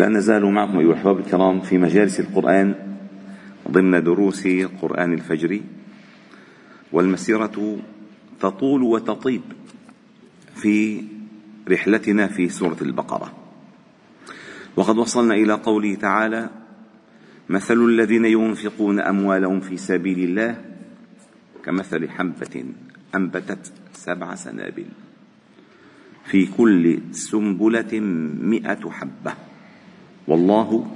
لا نزال معكم أيها الأحباب الكرام في مجالس القرآن ضمن دروس قرآن الفجر والمسيرة تطول وتطيب في رحلتنا في سورة البقرة. وقد وصلنا إلى قوله تعالى مثل الذين ينفقون أموالهم في سبيل الله كمثل حبة أنبتت سبع سنابل في كل سنبلة مئة حبة. والله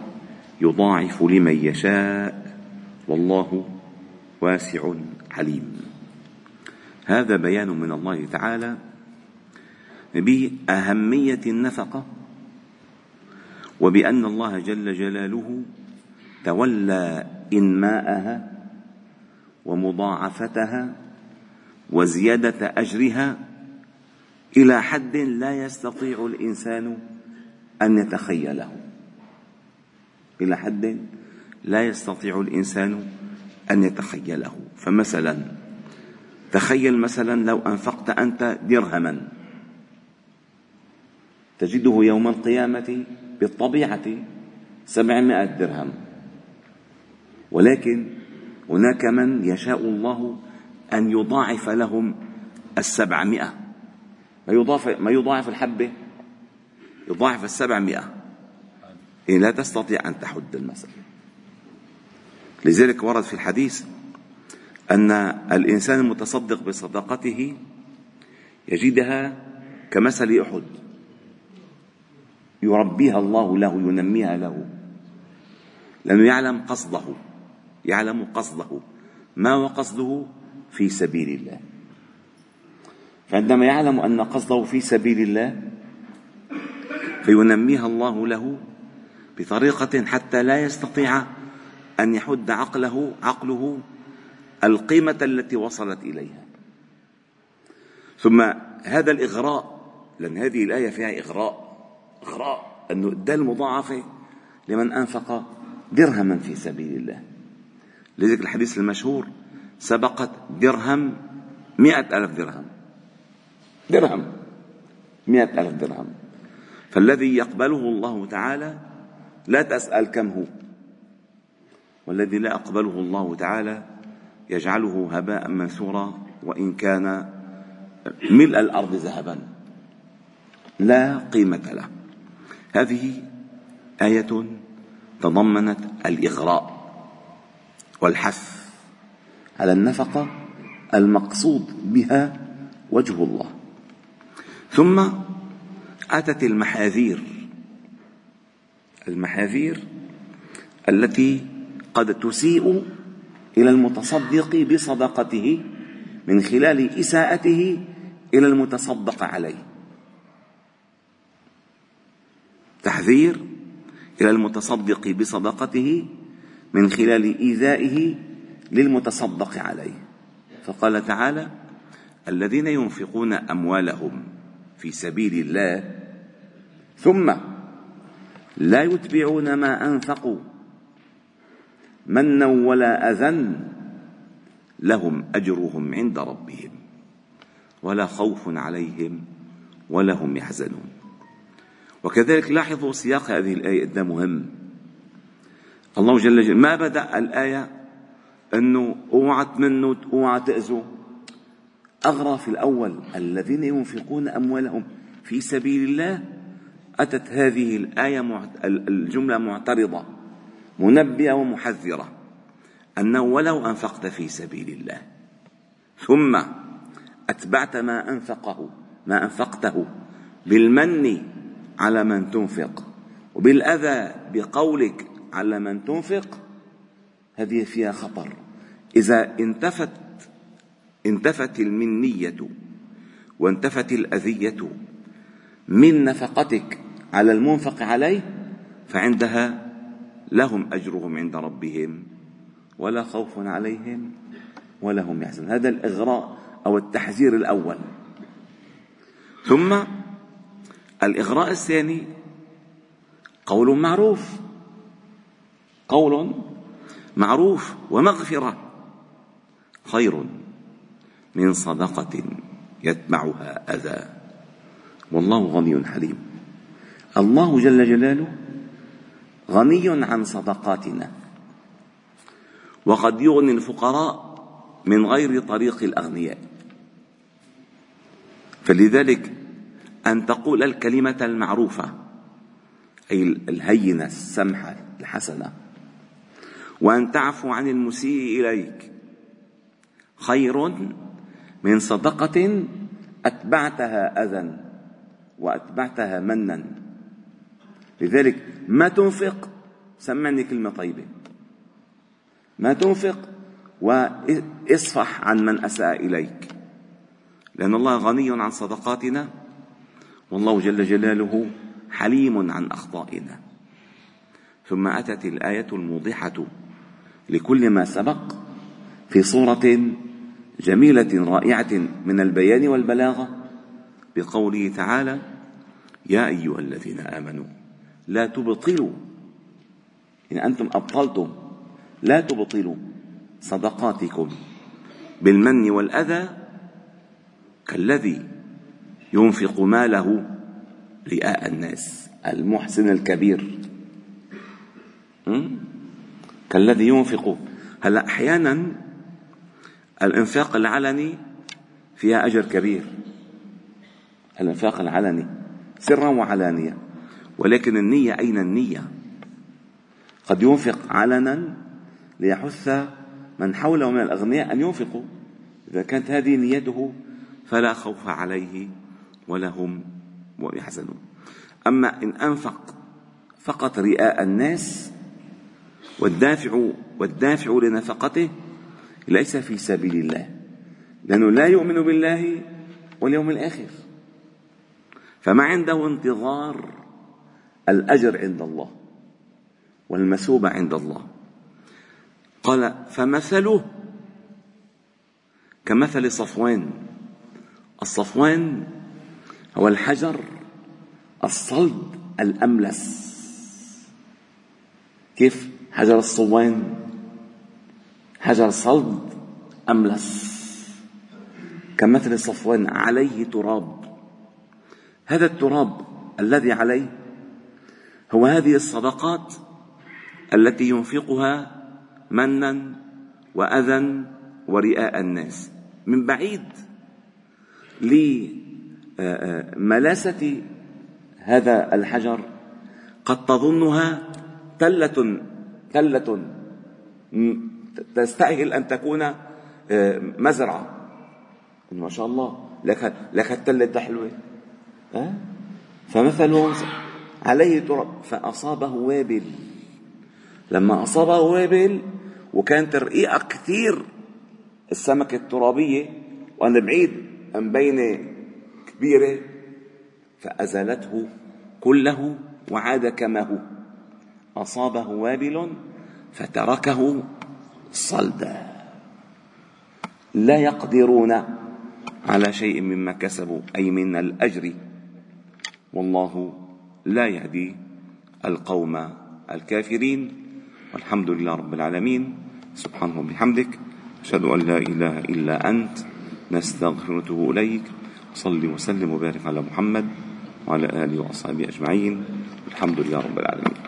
يضاعف لمن يشاء والله واسع عليم. هذا بيان من الله تعالى بأهمية النفقة وبأن الله جل جلاله تولى إنماءها ومضاعفتها وزيادة أجرها إلى حد لا يستطيع الإنسان أن يتخيله. إلى حد لا يستطيع الإنسان أن يتخيله. فمثلا تخيل مثلا لو أنفقت أنت درهما. تجده يوم القيامة بالطبيعة سبعمائة درهم. ولكن هناك من يشاء الله أن يضاعف لهم السبعمائة. ما يضاعف, ما يضاعف الحبة؟ يضاعف السبعمائة. إيه لا تستطيع أن تحد المثل لذلك ورد في الحديث أن الإنسان المتصدق بصدقته يجدها كمثل أحد يربيها الله له ينميها له. لأنه يعلم قصده يعلم قصده. ما هو قصده؟ في سبيل الله. فعندما يعلم أن قصده في سبيل الله فينميها الله له بطريقة حتى لا يستطيع أن يحد عقله عقله القيمة التي وصلت إليها. ثم هذا الإغراء لأن هذه الآية فيها إغراء إغراء أنه ادى المضاعفة لمن أنفق درهما في سبيل الله. لذلك الحديث المشهور سبقت درهم مئة ألف درهم. درهم مئة ألف درهم. فالذي يقبله الله تعالى لا تسأل كم هو. والذي لا أقبله الله تعالى يجعله هباء منثورا وإن كان ملء الأرض ذهبا. لا قيمة له. هذه آية تضمنت الإغراء والحث على النفقة المقصود بها وجه الله. ثم أتت المحاذير المحاذير التي قد تسيء إلى المتصدق بصدقته من خلال إساءته إلى المتصدق عليه. تحذير إلى المتصدق بصدقته من خلال إيذائه للمتصدق عليه. فقال تعالى الذين ينفقون أموالهم في سبيل الله ثم لا يتبعون ما أنفقوا. منا ولا أذى لهم أجرهم عند ربهم ولا خوف عليهم ولا هم يحزنون. وكذلك لاحظوا سياق هذه الآية ده مهم. الله جل جلاله ما بدأ الآية؟ أنه اوعى تمنوا اوعى تأذوا أغرى في الأول الذين ينفقون أموالهم في سبيل الله أتت هذه الآية الجملة معترضة منبئة ومحذرة أنه ولو أنفقت في سبيل الله ثم أتبعت ما أنفقه ما أنفقته بالمن على من تنفق وبالأذى بقولك على من تنفق هذه فيها خطر. إذا انتفت انتفت المنية وانتفت الأذية من نفقتك على المنفق عليه فعندها لهم أجرهم عند ربهم ولا خوف عليهم ولا هم يحزنون. هذا الإغراء أو التحذير الأول. ثم الإغراء الثاني قول معروف. قول معروف ومغفرة. خير من صدقة يتبعها أذى. والله غني حليم. الله جل جلاله غني عن صدقاتنا. وقد يغني الفقراء من غير طريق الأغنياء. فلذلك أن تقول الكلمة المعروفة أي الهينة السمحة الحسنة وأن تعفو عن المسيء إليك خير من صدقة أتبعتها أذى وأتبعتها منا. لذلك ما تنفق سمعني كلمة طيبة. ما تنفق واصفح عن من أساء إليك. لأن الله غني عن صدقاتنا والله جل جلاله حليم عن أخطائنا. ثم أتت الآية الموضحة لكل ما سبق في صورة جميلة رائعة من البيان والبلاغة بقوله تعالى يا أيها الذين آمنوا لا تبطلوا. إن أنتم أبطلتم لا تبطلوا صدقاتكم بالمن والأذى كالذي ينفق ماله رئاء الناس المحسن الكبير. كالذي ينفق. هلأ أحيانا الإنفاق العلني فيها أجر كبير. الإنفاق العلني سرا وعلانية. ولكن النية أين النية؟ قد ينفق علنا ليحث من حوله من الأغنياء أن ينفقوا. إذا كانت هذه نيته فلا خوف عليه ولا هم يحزنون. أما إن أنفق فقط رئاء الناس والدافع والدافع لنفقته ليس في سبيل الله لأنه لا يؤمن بالله واليوم الآخر. فما عنده انتظار الأجر عند الله والمثوبة عند الله. قال فمثله كمثل صفوان. الصفوان هو الحجر الصلب الأملس. كيف؟ حجر الصوان حجر صلب أملس. كمثل صفوان عليه تراب. هذا التراب الذي عليه هو هذه الصدقات التي ينفقها منا وأذى ورئاء الناس. من بعيد لملاسة هذا الحجر قد تظنها تلة تلة تستاهل أن تكون آه، مزرعة. ما شاء الله. لك لك التلة حلوة فمثله عليه تراب فأصابه وابل. لما أصابه وابل وكانت الرقيقة كثير السمكة الترابية وأنا بعيد أم بين كبيرة فأزالته كله وعاد كما هو. أصابه وابل فتركه صلدا. لا يقدرون على شيء مما كسبوا أي من الأجر. والله لا يهدي القوم الكافرين. والحمد لله رب العالمين. سبحانه وبحمدك أشهد أن لا إله إلا أنت نستغفرك إليك. صل وسلم وبارك على محمد وعلى آله وأصحابه أجمعين. الحمد لله رب العالمين.